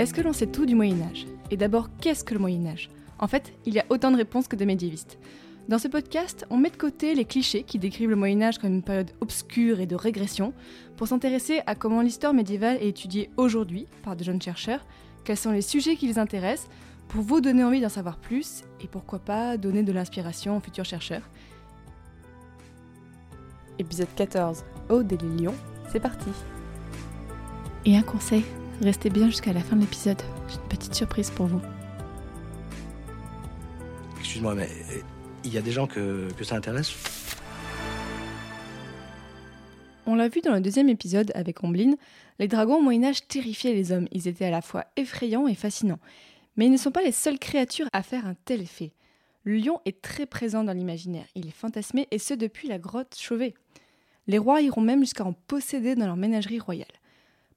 Est-ce que l'on sait tout du Moyen Âge? Et d'abord, qu'est-ce que le Moyen Âge? En fait, il y a autant de réponses que de médiévistes. Dans ce podcast, on met de côté les clichés qui décrivent le Moyen Âge comme une période obscure et de régression pour s'intéresser à comment l'histoire médiévale est étudiée aujourd'hui par de jeunes chercheurs, quels sont les sujets qui les intéressent, pour vous donner envie d'en savoir plus et pourquoi pas donner de l'inspiration aux futurs chercheurs. Épisode 14, Aude des Lions, c'est parti. Et un conseil, restez bien jusqu'à la fin de l'épisode, j'ai une petite surprise pour vous. Excuse-moi, mais euh, il y a des gens que, que ça intéresse? On l'a vu dans le deuxième épisode avec Ombline, les dragons au Moyen-Âge terrifiaient les hommes. Ils étaient à la fois effrayants et fascinants. Mais ils ne sont pas les seules créatures à faire un tel effet. Le lion est très présent dans l'imaginaire. Il est fantasmé et ce depuis la grotte Chauvet. Les rois iront même jusqu'à en posséder dans leur ménagerie royale.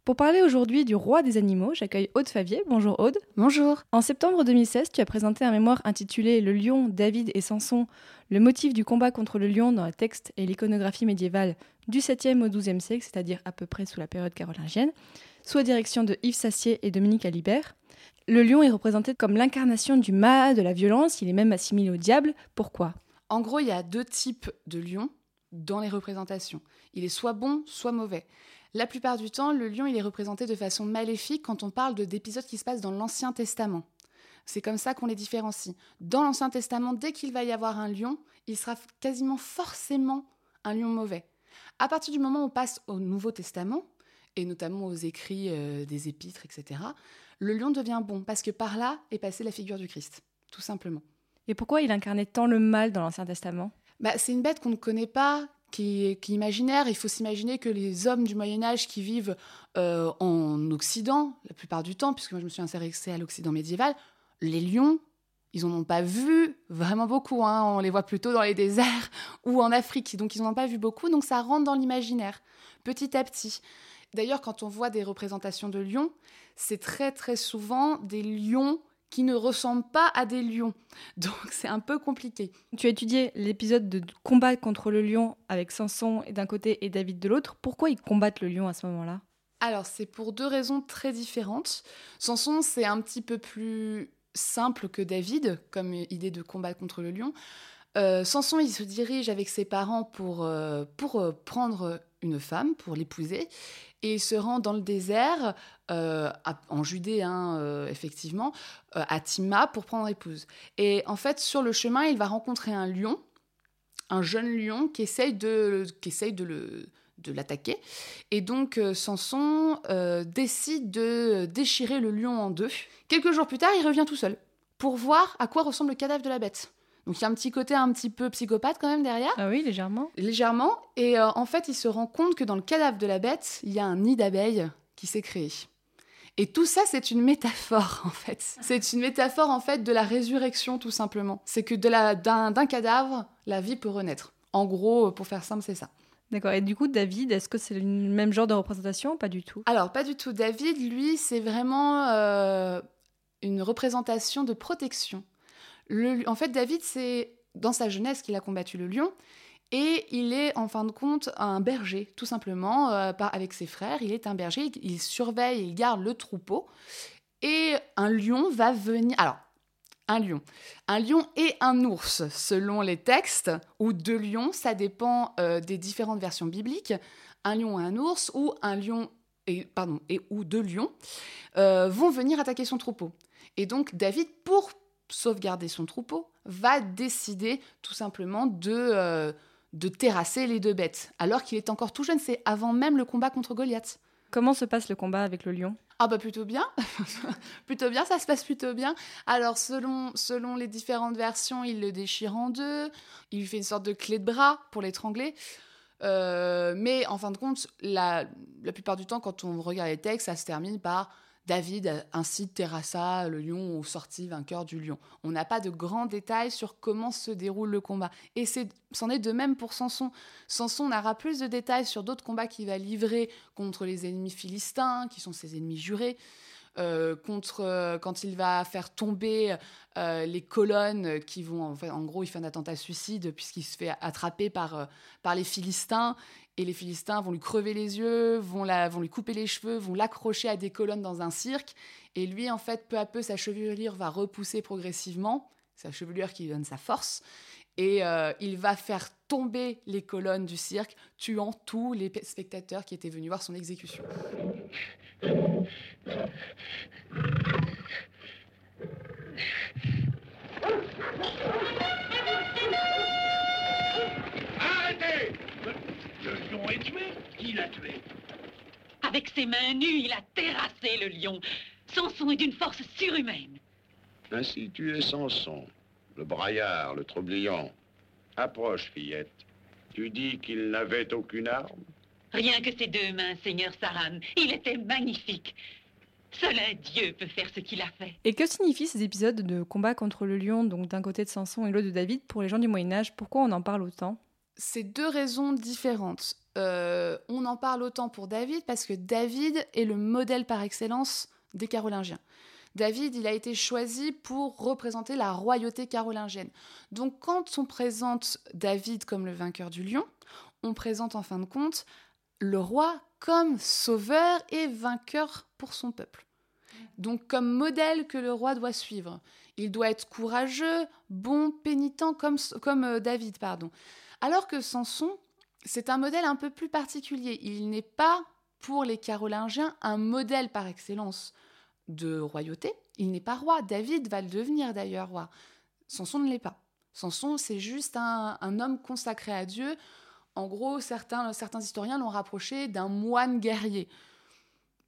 Pour parler aujourd'hui du roi des animaux, j'accueille Aude Favier. Bonjour Aude. Bonjour. En septembre 2016, tu as présenté un mémoire intitulé Le lion, David et Samson, le motif du combat contre le lion dans le texte et l'iconographie médiévale du 7e au 12e siècle, c'est-à-dire à peu près sous la période carolingienne, sous la direction de Yves Sassier et Dominique Alibert. Le lion est représenté comme l'incarnation du mal, de la violence, il est même assimilé au diable. Pourquoi? En gros, il y a deux types de lions dans les représentations. Il est soit bon, soit mauvais. La plupart du temps, le lion il est représenté de façon maléfique quand on parle de d'épisodes qui se passent dans l'Ancien Testament. C'est comme ça qu'on les différencie. Dans l'Ancien Testament, dès qu'il va y avoir un lion, il sera quasiment forcément un lion mauvais. À partir du moment où on passe au Nouveau Testament, et notamment aux écrits euh, des épîtres, etc., le lion devient bon, parce que par là est passée la figure du Christ, tout simplement. Et pourquoi il incarnait tant le mal dans l'Ancien Testament? Bah, C'est une bête qu'on ne connaît pas, qui est, imaginaire. Il faut s'imaginer que les hommes du Moyen Âge qui vivent euh, en Occident, la plupart du temps, puisque moi je me suis intéressée à l'Occident médiéval, les lions, ils n'en ont pas vu vraiment beaucoup. Hein. On les voit plutôt dans les déserts ou en Afrique. Donc ils n'en ont pas vu beaucoup. Donc ça rentre dans l'imaginaire, petit à petit. D'ailleurs, quand on voit des représentations de lions, c'est très très souvent des lions qui ne ressemblent pas à des lions. Donc c'est un peu compliqué. Tu as étudié l'épisode de combat contre le lion avec Samson d'un côté et David de l'autre. Pourquoi ils combattent le lion à ce moment-là? Alors c'est pour deux raisons très différentes. Samson c'est un petit peu plus simple que David comme idée de combat contre le lion. Euh, Samson il se dirige avec ses parents pour, euh, pour euh, prendre une femme, pour l'épouser et il se rend dans le désert, euh, en Judée, hein, euh, effectivement, euh, à Tima pour prendre épouse. Et en fait, sur le chemin, il va rencontrer un lion, un jeune lion qui essaye de, qui essaye de le de l'attaquer. Et donc Samson décide de déchirer le lion en deux. Quelques jours plus tard, il revient tout seul pour voir à quoi ressemble le cadavre de la bête. Donc il y a un petit côté un petit peu psychopathe quand même derrière. Ah oui, légèrement. Légèrement. Et euh, en fait, il se rend compte que dans le cadavre de la bête, il y a un nid d'abeilles qui s'est créé. Et tout ça, c'est une métaphore, en fait. C'est une métaphore, en fait, de la résurrection, tout simplement. C'est que d'un cadavre, la vie peut renaître. En gros, pour faire simple, c'est ça. D'accord. Et du coup, David, est-ce que c'est le même genre de représentation Pas du tout? Alors, pas du tout. David, lui, c'est vraiment euh, une représentation de protection en fait, David, c'est dans sa jeunesse qu'il a combattu le lion. Et il est en fin de compte un berger, tout simplement, euh, avec ses frères. Il est un berger, il surveille, il garde le troupeau. Et un lion va venir. Alors, un lion. Un lion et un ours, selon les textes, ou deux lions, ça dépend euh, des différentes versions bibliques. Un lion et un ours, ou un lion et, pardon, et ou deux lions, euh, vont venir attaquer son troupeau. Et donc, David, pour sauvegarder son troupeau, va décider tout simplement de, euh, de terrasser les deux bêtes, alors qu'il est encore tout jeune, c'est avant même le combat contre Goliath. Comment se passe le combat avec le lion? Ah bah plutôt bien, plutôt bien, ça se passe plutôt bien. Alors selon, selon les différentes versions, il le déchire en deux, il lui fait une sorte de clé de bras pour l'étrangler. Euh, mais en fin de compte, la, la plupart du temps, quand on regarde les textes, ça se termine par David incite Terrassa, le lion, au sorti vainqueur du lion. On n'a pas de grands détails sur comment se déroule le combat. Et c'en est, de même pour Samson. Samson n'aura plus de détails sur d'autres combats qu'il va livrer contre les ennemis philistins, qui sont ses ennemis jurés. Euh, contre euh, quand il va faire tomber euh, les colonnes qui vont en, en gros il fait un attentat suicide puisqu'il se fait attraper par, par les Philistins et les Philistins vont lui crever les yeux, vont, lui couper les cheveux, vont l'accrocher à des colonnes dans un cirque. Et lui, en fait, peu à peu, sa chevelure va repousser progressivement. Sa chevelure qui lui donne sa force. Et euh, il va faire tomber les colonnes du cirque, tuant tous les spectateurs qui étaient venus voir son exécution. Qui l'a tué Avec ses mains nues, il a terrassé le lion. Samson est d'une force surhumaine. Ainsi tu es Samson, le braillard, le troublion. Approche, fillette. Tu dis qu'il n'avait aucune arme? Rien que ses deux mains, Seigneur Saran. Il était magnifique. Seul un Dieu peut faire ce qu'il a fait. Et que signifient ces épisodes de combat contre le lion, donc d'un côté de Samson et l'autre de David, pour les gens du Moyen Âge? Pourquoi on en parle autant? C'est deux raisons différentes. Euh, on en parle autant pour David parce que David est le modèle par excellence des Carolingiens. David, il a été choisi pour représenter la royauté carolingienne. Donc quand on présente David comme le vainqueur du lion, on présente en fin de compte le roi comme sauveur et vainqueur pour son peuple. Donc comme modèle que le roi doit suivre. Il doit être courageux, bon, pénitent comme, comme euh, David, pardon. Alors que Samson, c'est un modèle un peu plus particulier. Il n'est pas, pour les Carolingiens, un modèle par excellence de royauté. Il n'est pas roi. David va le devenir d'ailleurs roi. Samson ne l'est pas. Samson, c'est juste un, homme consacré à Dieu. En gros, certains, certains historiens l'ont rapproché d'un moine guerrier.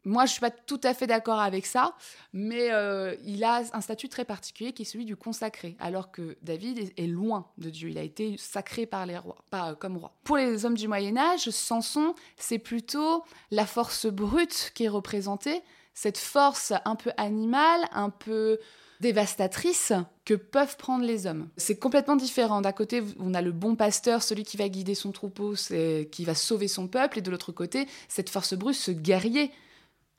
Moi, je suis pas tout à fait d'accord avec ça, mais euh, il a un statut très particulier qui est celui du consacré, alors que David est, loin de Dieu. Il a été sacré par les rois, pas euh, comme roi. Pour les hommes du Moyen Âge, Samson, c'est plutôt la force brute qui est représentée, cette force un peu animale, un peu dévastatrice que peuvent prendre les hommes. C'est complètement différent. D'un côté, on a le bon pasteur, celui qui va guider son troupeau, qui va sauver son peuple, et de l'autre côté, cette force brute, ce guerrier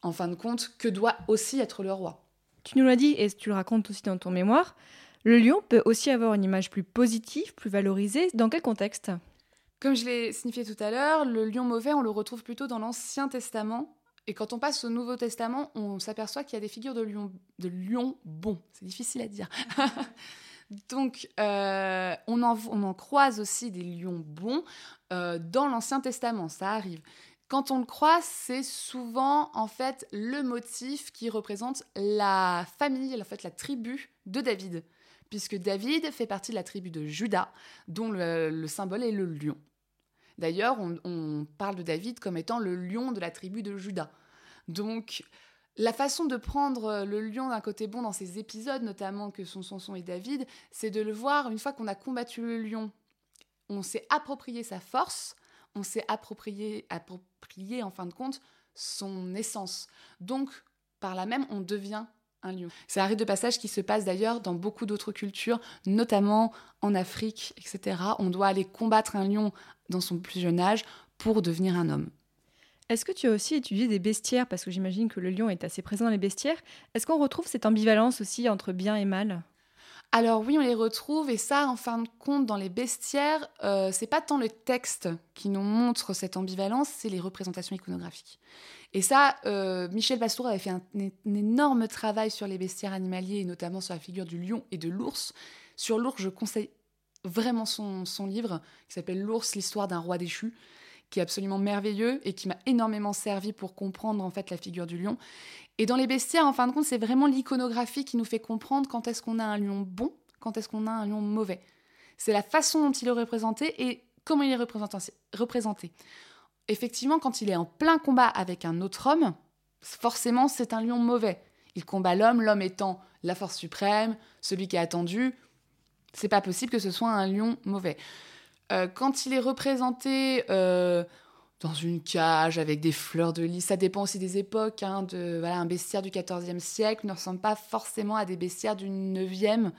en fin de compte, que doit aussi être le roi. Tu nous l'as dit et tu le racontes aussi dans ton mémoire, le lion peut aussi avoir une image plus positive, plus valorisée. Dans quel contexte? Comme je l'ai signifié tout à l'heure, le lion mauvais, on le retrouve plutôt dans l'Ancien Testament. Et quand on passe au Nouveau Testament, on s'aperçoit qu'il y a des figures de lions de lion bons. C'est difficile à dire. Donc, euh, on, en, croise aussi des lions bons euh, dans l'Ancien Testament, ça arrive. Quand on le croit, c'est souvent en fait le motif qui représente la famille, en fait la tribu de David, puisque David fait partie de la tribu de Judas, dont le, symbole est le lion. D'ailleurs, on, parle de David comme étant le lion de la tribu de Judas. Donc, la façon de prendre le lion d'un côté bon dans ces épisodes, notamment que sont Samson et David, c'est de le voir une fois qu'on a combattu le lion, on s'est approprié sa force, on s'est approprié, approprié en fin de compte son essence. Donc, par là même, on devient un lion. C'est un rite de passage qui se passe d'ailleurs dans beaucoup d'autres cultures, notamment en Afrique, etc. On doit aller combattre un lion dans son plus jeune âge pour devenir un homme. Est-ce que tu as aussi étudié des bestiaires? Parce que j'imagine que le lion est assez présent dans les bestiaires. Est-ce qu'on retrouve cette ambivalence aussi entre bien et mal? Alors oui, on les retrouve et ça, en fin de compte, dans les bestiaires, euh, c'est pas tant le texte qui nous montre cette ambivalence, c'est les représentations iconographiques. Et ça, euh, Michel Bastour avait fait un, énorme travail sur les bestiaires animaliers, et notamment sur la figure du lion et de l'ours. Sur l'ours, je conseille vraiment son, son livre, qui s'appelle L'ours, l'histoire d'un roi déchu, qui est absolument merveilleux et qui m'a énormément servi pour comprendre en fait la figure du lion. Et dans les bestiaires, en fin de compte, c'est vraiment l'iconographie qui nous fait comprendre quand est-ce qu'on a un lion bon, quand est-ce qu'on a un lion mauvais. C'est la façon dont il est représenté et comment il est représenté. Effectivement, quand il est en plein combat avec un autre homme, forcément, c'est un lion mauvais. Il combat l'homme, l'homme étant la force suprême, celui qui est attendu. C'est pas possible que ce soit un lion mauvais. Euh, quand il est représenté euh, dans une cage avec des fleurs de lys, ça dépend aussi des époques. hein, voilà, un bestiaire du XIVe siècle ne ressemble pas forcément à des bestiaires du 9e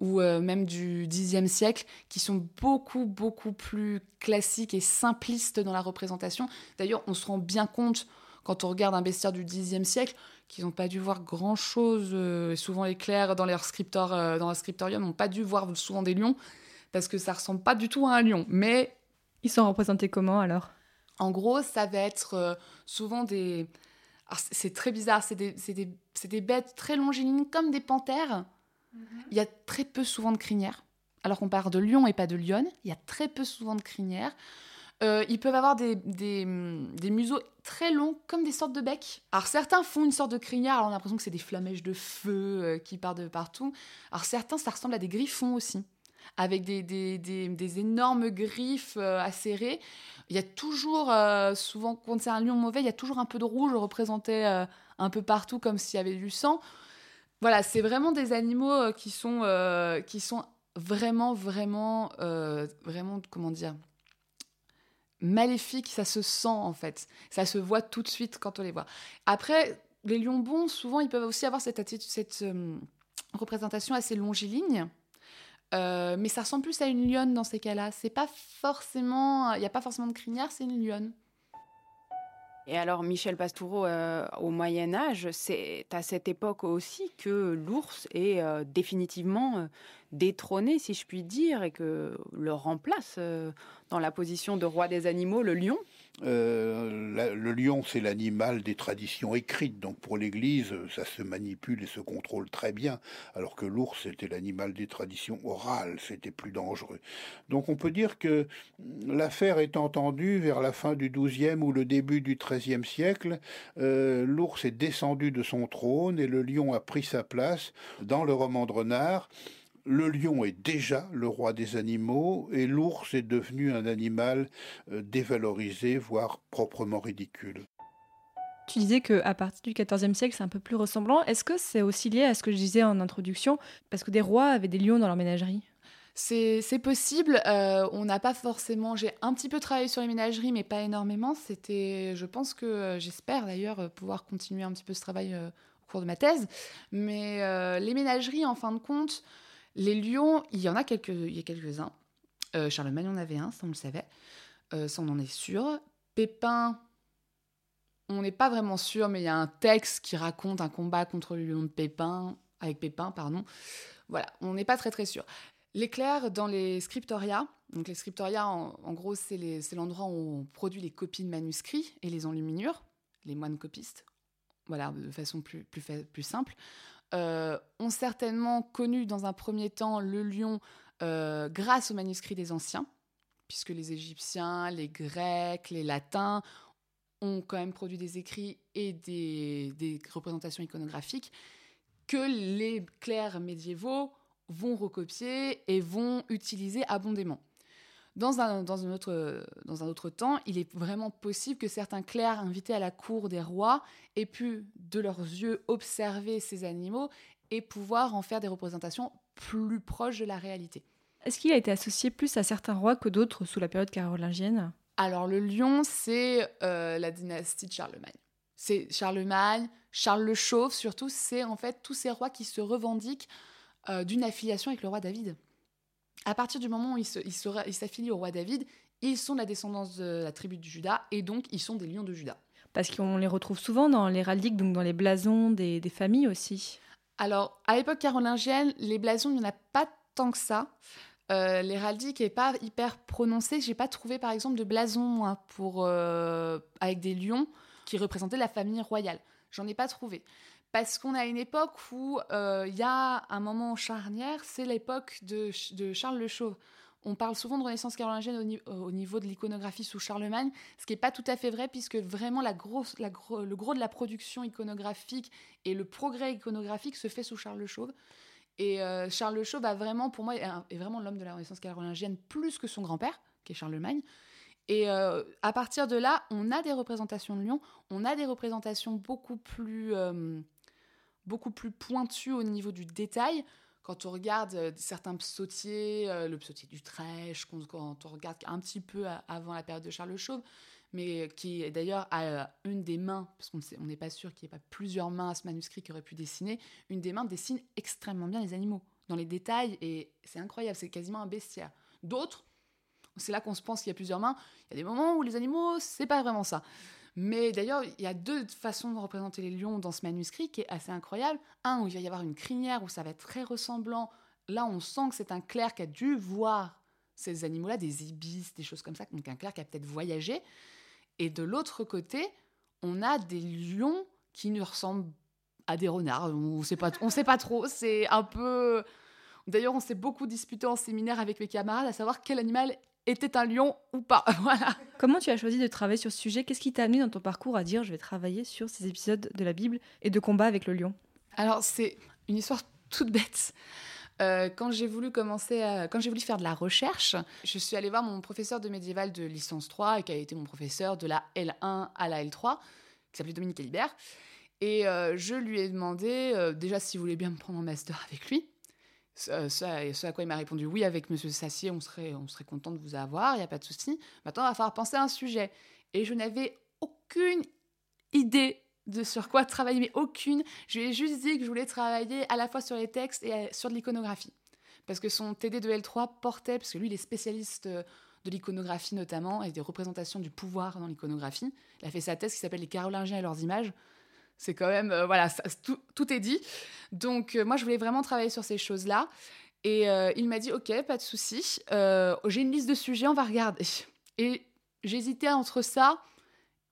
ou euh, même du Xe siècle, qui sont beaucoup, beaucoup plus classiques et simplistes dans la représentation. D'ailleurs, on se rend bien compte, quand on regarde un bestiaire du Xe siècle, qu'ils n'ont pas dû voir grand-chose. euh, souvent, les clercs, dans leur, euh, dans leur scriptorium, n'ont pas dû voir souvent des lions, parce que ça ressemble pas du tout à un lion. Mais Ils sont représentés comment alors? En gros, ça va être euh, souvent des... alors, c'est- très bizarre, c'est des, c'est des- c'est des bêtes très longilignes, comme des panthères. Il y a très peu souvent de crinières. Alors qu'on parle de lion et pas de lionne, il y a très peu souvent de crinières. Euh, ils peuvent avoir des, des, hum, des museaux très longs, comme des sortes de becs. Alors certains font une sorte de crinière, alors on a l'impression que c'est des flamèches de feu euh, qui partent de partout. Alors certains, ça ressemble à des griffons aussi, avec des, des, des- énormes griffes euh, acérées. Il y a toujours, euh, souvent quand c'est un lion mauvais, il y a toujours un peu de rouge représenté euh, un peu partout, comme s'il y avait du sang. Voilà, c'est vraiment des animaux qui sont, qui sont vraiment, vraiment, vraiment, comment dire, maléfiques. Ça se sent en fait. Ça se voit tout de suite quand on les voit. Après, les lions bons, souvent, ils peuvent aussi avoir cette, attitude, cette représentation assez longiligne. Euh, mais ça ressemble plus à une lionne dans ces cas-là. C'est pas forcément, il n'y a pas forcément de crinière, c'est une lionne. Et alors, Michel Pastoureau, euh, au Moyen Âge, c'est à cette époque aussi que l'ours est euh, définitivement détrôné, si je puis dire, et que le remplace dans la position de roi des animaux, le lion. Euh, le lion, c'est l'animal des traditions écrites, donc pour l'Église, ça se manipule et se contrôle très bien, alors que l'ours, c'était l'animal des traditions orales, c'était plus dangereux. Donc on peut dire que l'affaire est entendue vers la fin du XIIe ou le début du XIIIe siècle, euh, l'ours est descendu de son trône et le lion a pris sa place dans le roman de renard. Le lion est déjà le roi des animaux et l'ours est devenu un animal euh, dévalorisé, voire proprement ridicule. Tu disais qu'à partir du XIVe siècle, c'est un peu plus ressemblant. Est-ce que c'est aussi lié à ce que je disais en introduction? Parce que des rois avaient des lions dans leur ménagerie. C'est possible. euh, on n'a pas forcément. J'ai un petit peu travaillé sur les ménageries, mais pas énormément. C'était. Je pense que euh, j'espère d'ailleurs pouvoir continuer un petit peu ce travail euh, au cours de ma thèse. Mais euh, les ménageries, en fin de compte, les lions, il y en a quelques-uns. Euh, Charlemagne en avait un, ça on le savait. Euh, ça on en est sûr. Pépin. On n'est pas vraiment sûr, mais il y a un texte qui raconte un combat contre le lion de Pépin, avec Pépin, pardon. Voilà, on n'est pas très très sûr. L'éclair dans les scriptoria, donc les scriptoria en, gros c'est l'endroit où on produit les copies de manuscrits et les enluminures, les moines copistes, voilà, de façon plus, plus simple, euh, ont certainement connu dans un premier temps le lion euh, grâce aux manuscrits des anciens, puisque les Égyptiens, les Grecs, les Latins ont quand même produit des écrits et des, des représentations iconographiques que les clercs médiévaux vont recopier et vont utiliser abondément. Dans un, dans, un autre, dans un autre temps, il est vraiment possible que certains clercs invités à la cour des rois aient pu, de leurs yeux, observer ces animaux et pouvoir en faire des représentations plus proches de la réalité. Est-ce qu'il a été associé plus à certains rois que d'autres sous la période carolingienne? Alors le lion, c'est euh, la dynastie de Charlemagne. C'est Charlemagne, Charles le Chauve surtout, c'est en fait tous ces rois qui se revendiquent euh, d'une affiliation avec le roi David. À partir du moment où ils s'affilient au roi David, ils sont de la descendance de la tribu de Juda et donc ils sont des lions de Juda. Parce qu'on les retrouve souvent dans l'héraldique, donc dans les blasons des, des familles aussi. Alors, à l'époque carolingienne, les blasons, il n'y en a pas tant que ça. Euh, L'héraldique n'est pas hyper prononcée. J'ai pas trouvé, par exemple, de blason pour, euh, avec des lions qui représentaient la famille royale. J'en ai pas trouvé. Parce qu'on a une époque où euh, il y a un moment charnière, c'est l'époque de, Ch- de Charles le Chauve. On parle souvent de Renaissance carolingienne au, ni- au niveau de l'iconographie sous Charlemagne, ce qui n'est pas tout à fait vrai, puisque vraiment le gros de la production iconographique et le progrès iconographique se fait sous Charles le Chauve. Et euh, Charles le Chauve a vraiment, pour moi, est, vraiment l'homme de la Renaissance carolingienne plus que son grand-père, qui est Charlemagne. Et euh, à partir de là, on a des représentations de lions, on a des représentations beaucoup plus, beaucoup plus pointues au niveau du détail. quand on regarde euh, certains psautiers, euh, le psautier d'Utrecht, quand, on regarde un petit peu avant la période de Charles le Chauve, mais qui d'ailleurs à euh, une des mains, parce qu'on n'est pas sûr qu'il n'y ait pas plusieurs mains à ce manuscrit qui auraient pu dessiner, une des mains dessine extrêmement bien les animaux, dans les détails, et c'est incroyable, c'est quasiment un bestiaire. D'autres, c'est là qu'on se pense qu'il y a plusieurs mains, il y a des moments où les animaux, c'est pas vraiment ça. Mais d'ailleurs, il y a deux façons de représenter les lions dans ce manuscrit qui est assez incroyable. Un, où il va y avoir une crinière, où ça va être très ressemblant. Là, on sent que c'est un clerc qui a dû voir ces animaux-là, des ibis, des choses comme ça, donc un clerc qui a peut-être voyagé. Et de l'autre côté, on a des lions qui nous ressemblent à des renards. On sait pas, on sait pas trop. C'est un peu. D'ailleurs, on s'est beaucoup disputé en séminaire avec mes camarades à savoir quel animal était un lion ou pas. Voilà. Comment tu as choisi de travailler sur ce sujet? Qu'est-ce qui t'a amené dans ton parcours à dire je vais travailler sur ces épisodes de la Bible et de combat avec le lion? Alors, c'est une histoire toute bête. Euh, quand j'ai voulu commencer, à- quand j'ai voulu faire de la recherche, je suis allée voir mon professeur de médiéval de licence 3 et qui a été mon professeur de la L1 à la L3, qui s'appelait Dominique Elibert. Et euh, je lui ai demandé euh, déjà s'il voulait bien me prendre en master avec lui. Ce, ce- ce à quoi il m'a répondu oui avec Monsieur Sassier, on serait, on serait content de vous avoir, il n'y a pas de souci. Maintenant, il va falloir penser à un sujet. Et je n'avais aucune idée de sur quoi travailler, mais aucune. Je lui ai juste dit que je voulais travailler à la fois sur les textes et euh, sur de l'iconographie. Parce que son TD de L3 portait, parce que lui, il est spécialiste euh, de l'iconographie notamment, et des représentations du pouvoir dans l'iconographie. Il a fait sa thèse qui s'appelle Les Carolingiens et leurs images. C'est quand même, euh, voilà, ça- tout, tout est dit. Donc, euh, moi, je voulais vraiment travailler sur ces choses-là. Et euh, il m'a dit, OK, pas de souci. J'ai une liste de sujets, on va regarder. Et j'hésitais entre ça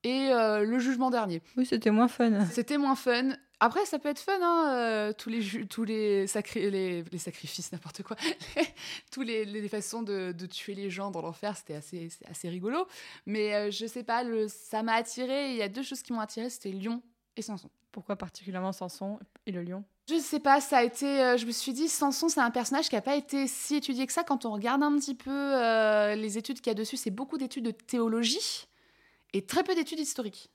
et le jugement dernier. Oui, c'était moins fun. C'était moins fun. Après, ça peut être fun, hein, euh, tous les tous les, sacri- les, les sacrifices, n'importe quoi, tous les, les façons de, de tuer les gens dans l'enfer, c'était assez, assez rigolo. Mais euh, je sais pas, le, ça m'a attiré. Il y a deux choses qui m'ont attiré, c'était Lion et Samson. Pourquoi particulièrement Samson et le lion? Je sais pas, ça a été. euh, je me suis dit, Samson, c'est un personnage qui n'a pas été si étudié que ça. Quand on regarde un petit peu euh, les études qu'il y a dessus, c'est beaucoup d'études de théologie et très peu d'études historiques.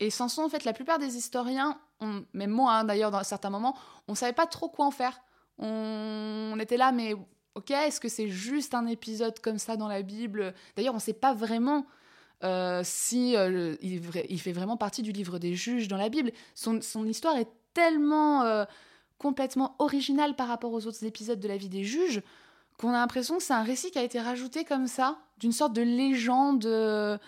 Et Samson, en fait, la plupart des historiens, on- même moi hein, d'ailleurs, dans certains moments, on savait pas trop quoi en faire. On, on était là, mais ok, est-ce que c'est juste un épisode comme ça dans la Bible? D'ailleurs, on sait pas vraiment. Euh, si euh, il, fait vraiment partie du livre des juges dans la Bible. Son, histoire est tellement euh, complètement originale par rapport aux autres épisodes de la vie des juges qu'on a l'impression que c'est un récit qui a été rajouté comme ça, d'une sorte de légende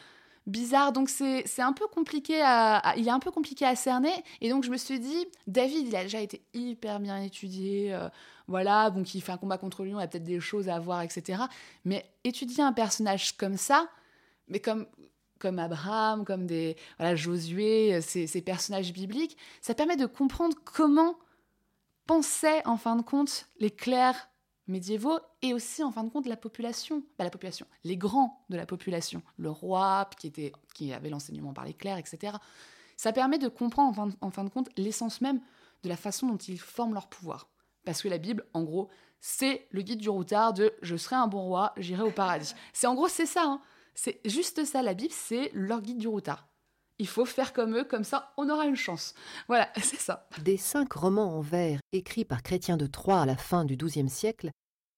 bizarre. Donc c'est un peu compliqué à, il est un peu compliqué à cerner. Et donc je me suis dit, David, il a déjà été hyper bien étudié. voilà, donc il fait un combat contre il y a peut-être des choses à voir, etc. Mais étudier un personnage comme ça, mais comme comme Abraham, comme des voilà Josué, euh, ces, personnages bibliques, ça permet de comprendre comment pensaient en fin de compte les clercs médiévaux et aussi en fin de compte la population, Bah, la population, les grands de la population, le roi qui était qui avait l'enseignement par les clercs, etc. Ça permet de comprendre en fin de, en fin de compte l'essence même de la façon dont ils forment leur pouvoir. Parce que la Bible, en gros, c'est le guide du routard de je serai un bon roi, j'irai au paradis. C'est en gros c'est ça. hein. C'est juste ça, la Bible, c'est leur guide du routard. Il faut faire comme eux, comme ça, on aura une chance. Voilà, c'est ça. Des cinq romans en vers écrits par Chrétien de Troyes à la fin du XIIe siècle,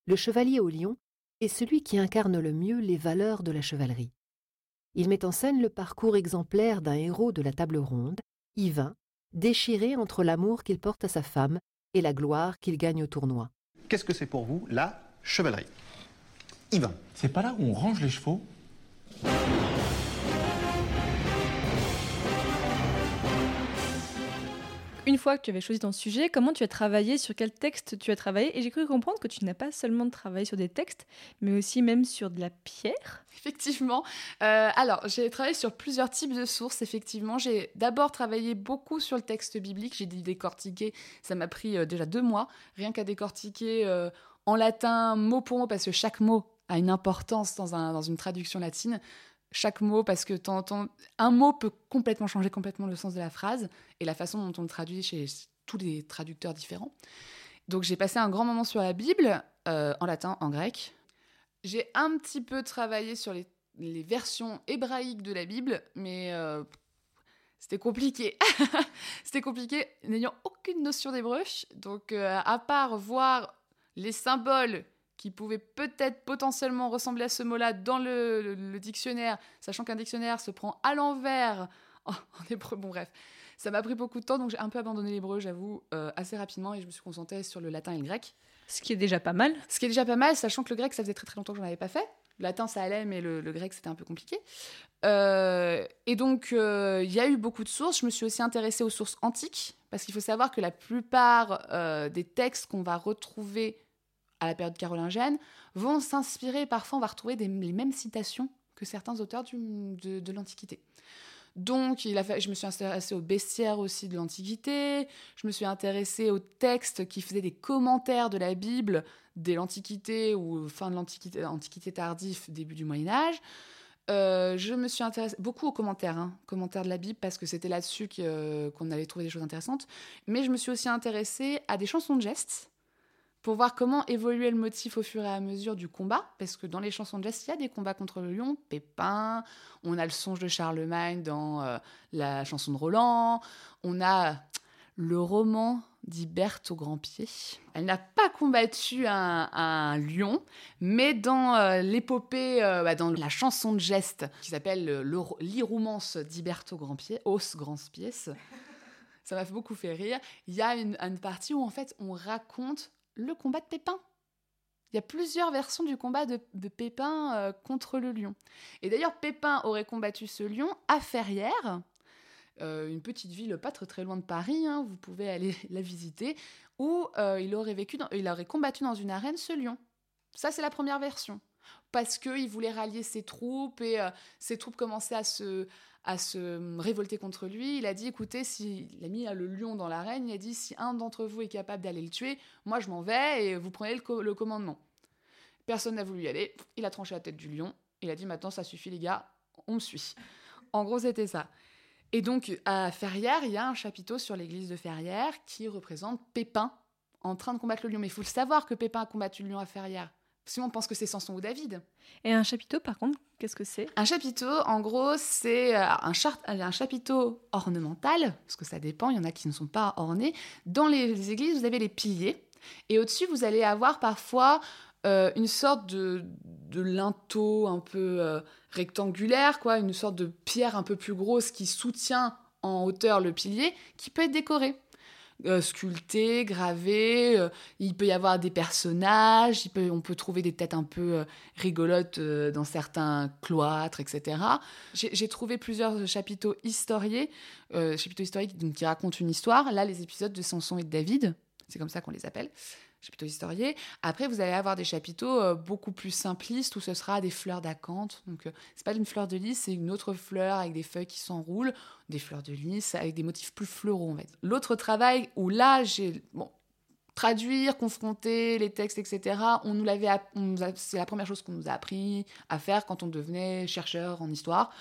Le Chevalier au Lion est celui qui incarne le mieux les valeurs de la chevalerie. Il met en scène le parcours exemplaire d'un héros de la table ronde, Yvain, déchiré entre l'amour qu'il porte à sa femme et la gloire qu'il gagne au tournoi. Qu'est-ce que c'est pour vous la chevalerie? Yvain. C'est pas là où on range les chevaux? Une fois que tu avais choisi ton sujet, comment tu as travaillé, sur quel texte tu as travaillé? Et j'ai cru comprendre que tu n'as pas seulement travaillé sur des textes, mais aussi même sur de la pierre. Effectivement. Euh, alors, j'ai travaillé sur plusieurs types de sources, effectivement. J'ai d'abord travaillé beaucoup sur le texte biblique. J'ai dit décortiquer. Ça m'a pris euh, déjà deux mois, rien qu'à décortiquer euh, en latin, mot pour mot, parce que chaque mot a une importance dans, un- dans une traduction latine. Chaque mot, parce que t'entends- un mot peut complètement changer complètement le sens de la phrase et la façon dont on le traduit chez tous les traducteurs différents. Donc j'ai passé un grand moment sur la Bible, euh, en latin, en grec. J'ai un petit peu travaillé sur les, les versions hébraïques de la Bible, mais euh, c'était compliqué. c'était compliqué, n'ayant aucune notion d'hébreu. Donc, euh, à part voir les symboles qui pouvaient peut-être potentiellement ressembler à ce mot-là dans le, le- le dictionnaire, sachant qu'un dictionnaire se prend à l'envers en, en hébreu. Bon, bref, ça m'a pris beaucoup de temps, donc j'ai un peu abandonné l'hébreu, j'avoue, euh, assez rapidement, et je me suis concentrée sur le latin et le grec. Ce qui est déjà pas mal. Ce qui est déjà pas mal, sachant que le grec, ça faisait très très longtemps que j'en avais pas fait. Le latin, ça allait, mais le, le grec, c'était un peu compliqué. Euh, et donc, euh, il y a eu beaucoup de sources. Je me suis aussi intéressée aux sources antiques, parce qu'il faut savoir que la plupart des textes qu'on va retrouver à la période carolingienne vont s'inspirer, parfois on va retrouver les mêmes citations que certains auteurs de, l'Antiquité. Donc, je me suis intéressée aux bestiaires aussi de l'Antiquité. Je me suis intéressée aux textes qui faisaient des commentaires de la Bible dès l'Antiquité ou fin de l'Antiquité Antiquité tardive, début du Moyen Âge. Euh, je me suis intéressée beaucoup aux commentaires, hein, commentaires de la Bible, parce que c'était là-dessus euh, qu'on allait trouver des choses intéressantes. Mais je me suis aussi intéressée à des chansons de gestes pour voir comment évoluait le motif au fur et à mesure du combat, parce que dans les chansons de gestes, il y a des combats contre le lion, Pépin, on a le songe de Charlemagne dans euh, la chanson de Roland, on a le roman d'Hiberte au grand pied. Elle n'a pas combattu un, lion, mais dans euh, l'épopée, euh, bah, dans la chanson de geste qui s'appelle le- l'Iroumance d'Hiberte au grand pied, os grand pièce, ça m'a beaucoup fait rire. Il y a une, une partie où en fait on raconte le combat de Pépin. Il y a plusieurs versions du combat de, Pépin euh, contre le lion. Et d'ailleurs, Pépin aurait combattu ce lion à Ferrières, euh, une petite ville pas très très loin de Paris, hein, vous pouvez aller la visiter, où euh, il, aurait vécu dans- il aurait combattu dans une arène ce lion. Ça, c'est la première version. Parce qu'il voulait rallier ses troupes et euh, ses troupes commençaient à se, à se révolter contre lui. Il a dit écoutez, si, il a mis le lion dans l'arène, il a dit si un d'entre vous est capable d'aller le tuer, moi je m'en vais et vous prenez le, le commandement. Personne n'a voulu y aller. Il a tranché la tête du lion. Il a dit maintenant ça suffit les gars, on me suit. En gros, c'était ça. Et donc, à Ferrières, il y a un chapiteau sur l'église de Ferrières qui représente Pépin en train de combattre le lion. Mais il faut le savoir que Pépin a combattu le lion à Ferrières. Sinon, on pense que c'est Samson ou David. Et un chapiteau, par contre, qu'est-ce que c'est? Un chapiteau, en gros, c'est euh, un, char- un chapiteau ornemental, parce que ça dépend, il y en a qui ne sont pas ornés. Dans les églises, vous avez les piliers, et au-dessus, vous allez avoir parfois euh, une sorte de, de linteau un peu euh, rectangulaire, quoi, une sorte de pierre un peu plus grosse qui soutient en hauteur le pilier, qui peut être décoré. Euh, sculpté, gravé, euh, il peut y avoir des personnages, on peut trouver des têtes un peu euh, rigolotes euh, dans certains cloîtres, etc. J'ai trouvé plusieurs chapiteaux historiés, euh, chapiteaux historiques donc, qui racontent une histoire. Là, les épisodes de Samson et de David, c'est comme ça qu'on les appelle, chapiteaux historiés. Après, vous allez avoir des chapiteaux euh, beaucoup plus simplistes où ce sera des fleurs d'acanthe. Donc, euh, c'est pas une fleur de lys, c'est une autre fleur avec des feuilles qui s'enroulent, des fleurs de lys avec des motifs plus fleuraux, en fait. L'autre travail où là, j'ai bon, traduire, confronter les textes, etc. On nous l'avait, c'est la première chose qu'on nous a appris à faire quand on devenait chercheur en histoire.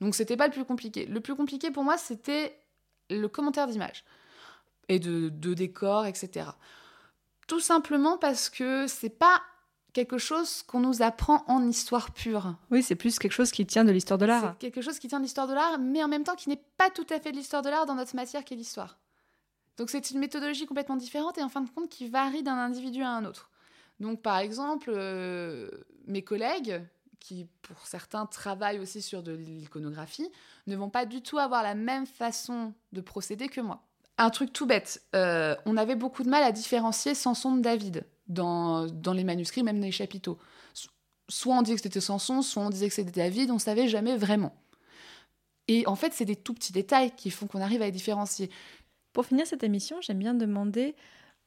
Donc c'était pas le plus compliqué. Le plus compliqué pour moi, c'était le commentaire d'image et de, de décors, etc. Tout simplement parce que c'est pas quelque chose qu'on nous apprend en histoire pure. Oui, c'est plus quelque chose qui tient de l'histoire de l'art. C'est quelque chose qui tient de l'histoire de l'art, mais en même temps qui n'est pas tout à fait de l'histoire de l'art dans notre matière qui est l'histoire. Donc c'est une méthodologie complètement différente et en fin de compte qui varie d'un individu à un autre. Donc par exemple, euh, mes collègues, qui pour certains travaillent aussi sur de l'iconographie, ne vont pas du tout avoir la même façon de procéder que moi. Un truc tout bête, euh, on avait beaucoup de mal à différencier Samson de David dans, dans les manuscrits, même dans les chapiteaux. So- Soit on disait que c'était Samson, soit on disait que c'était David, on savait jamais vraiment. Et en fait, c'est des tout petits détails qui font qu'on arrive à les différencier. Pour finir cette émission, j'aime bien demander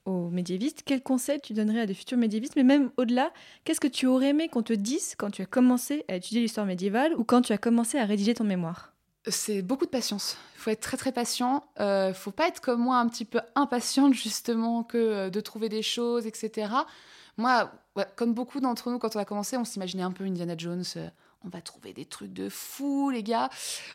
aux médiévistes quels conseils tu donnerais à des futurs médiévistes, mais même au-delà, qu'est-ce que tu aurais aimé qu'on te dise quand tu as commencé à étudier l'histoire médiévale ou quand tu as commencé à rédiger ton mémoire? C'est beaucoup de patience. Il faut être très très patient. Euh, faut pas être comme moi un petit peu impatiente justement que euh, de trouver des choses, etc. Moi, comme beaucoup d'entre nous, quand on a commencé, on s'imaginait un peu Indiana Jones. euh, on va trouver des trucs de fou, les gars.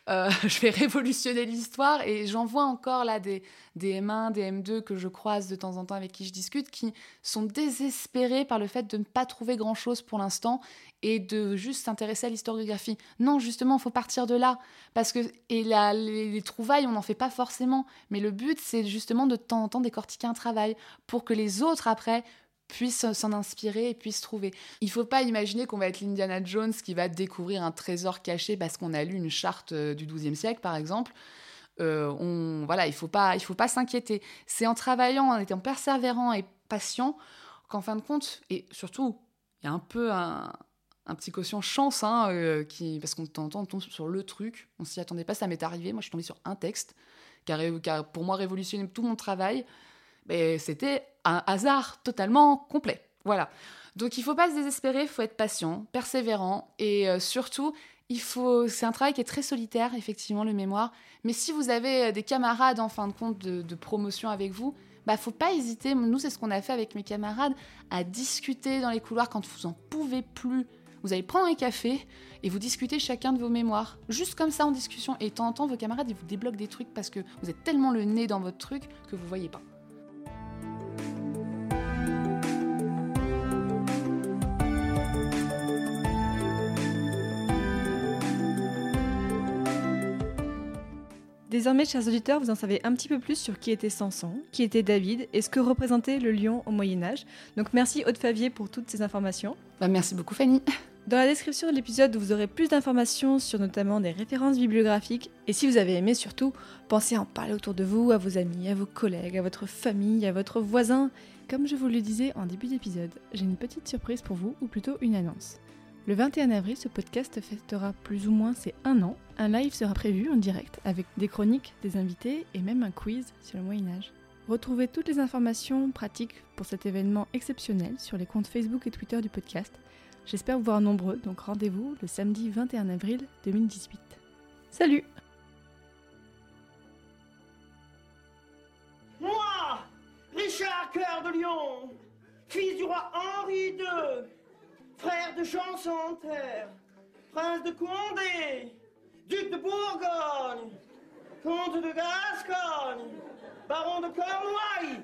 Euh, je vais révolutionner l'histoire. Et j'en vois encore là des, des M1, des M2 que je croise de temps en temps avec qui je discute, qui sont désespérés par le fait de ne pas trouver grand-chose pour l'instant et de juste s'intéresser à l'historiographie. Non, justement, il faut partir de là. Parce que, et les, les trouvailles, on n'en fait pas forcément. Mais le but, c'est justement de temps en temps décortiquer un travail pour que les autres, après, puisse s'en inspirer et puisse trouver. Il faut pas imaginer qu'on va être l'Indiana Jones qui va découvrir un trésor caché parce qu'on a lu une charte euh, du XIIe siècle, par exemple. Euh, voilà, il il faut pas s'inquiéter. C'est en travaillant, en étant persévérant et patient qu'en fin de compte, et surtout, il y a un peu un, un petit quotient chance, hein, euh, qui, parce qu'on t'entend, on tombe sur le truc, on s'y attendait pas, ça m'est arrivé, moi je suis tombée sur un texte qui a, pour moi révolutionné tout mon travail, mais c'était un hasard totalement complet. Voilà. Donc il faut pas se désespérer, il faut être patient, persévérant, et euh, surtout, il faut, c'est un travail qui est très solitaire, effectivement, le mémoire, mais si vous avez euh, des camarades en fin de compte de, promotion avec vous, bah faut pas hésiter, nous c'est ce qu'on a fait avec mes camarades, à discuter dans les couloirs quand vous en pouvez plus vous allez prendre un café et vous discutez chacun de vos mémoires. Juste comme ça en discussion. Et de temps en temps, vos camarades, ils vous débloquent des trucs parce que vous êtes tellement le nez dans votre truc que vous voyez pas. Désormais, chers auditeurs, vous en savez un petit peu plus sur qui était Samson, qui était David et ce que représentait le lion au Moyen Âge. Donc merci Aude Favier pour toutes ces informations. Bah, merci beaucoup Fanny. Dans la description de l'épisode, vous aurez plus d'informations sur notamment des références bibliographiques. Et si vous avez aimé, surtout, pensez à en parler autour de vous, à vos amis, à vos collègues, à votre famille, à votre voisin. Comme je vous le disais en début d'épisode, j'ai une petite surprise pour vous, ou plutôt une annonce. Le 21 avril, ce podcast fêtera plus ou moins ses un an. Un live sera prévu en direct avec des chroniques, des invités et même un quiz sur le Moyen Âge. Retrouvez toutes les informations pratiques pour cet événement exceptionnel sur les comptes Facebook et Twitter du podcast J'espère vous voir nombreux, donc rendez-vous le samedi 21 avril 2018. Salut Moi, Richard Cœur de Lion, fils du roi Henri II, de Jean Santerre, prince de Condé, duc de Bourgogne, comte de Gascogne, baron de Cornouailles,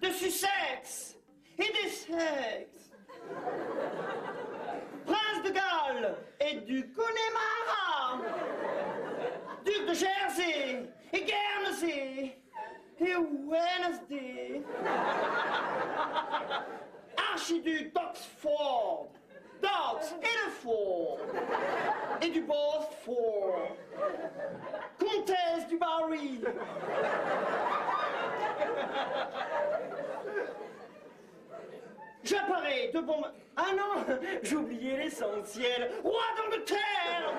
de Sussex et d'Essex prince de Galles et du Connemara, duc de Jersey et Guernsey et Wednesday, archiduc d'Oxford, d'Ox et de Ford, et du Bosphore, comtesse du Barry. J'apparais de bon... Ah non, oublié l'essentiel. Roi d'Angleterre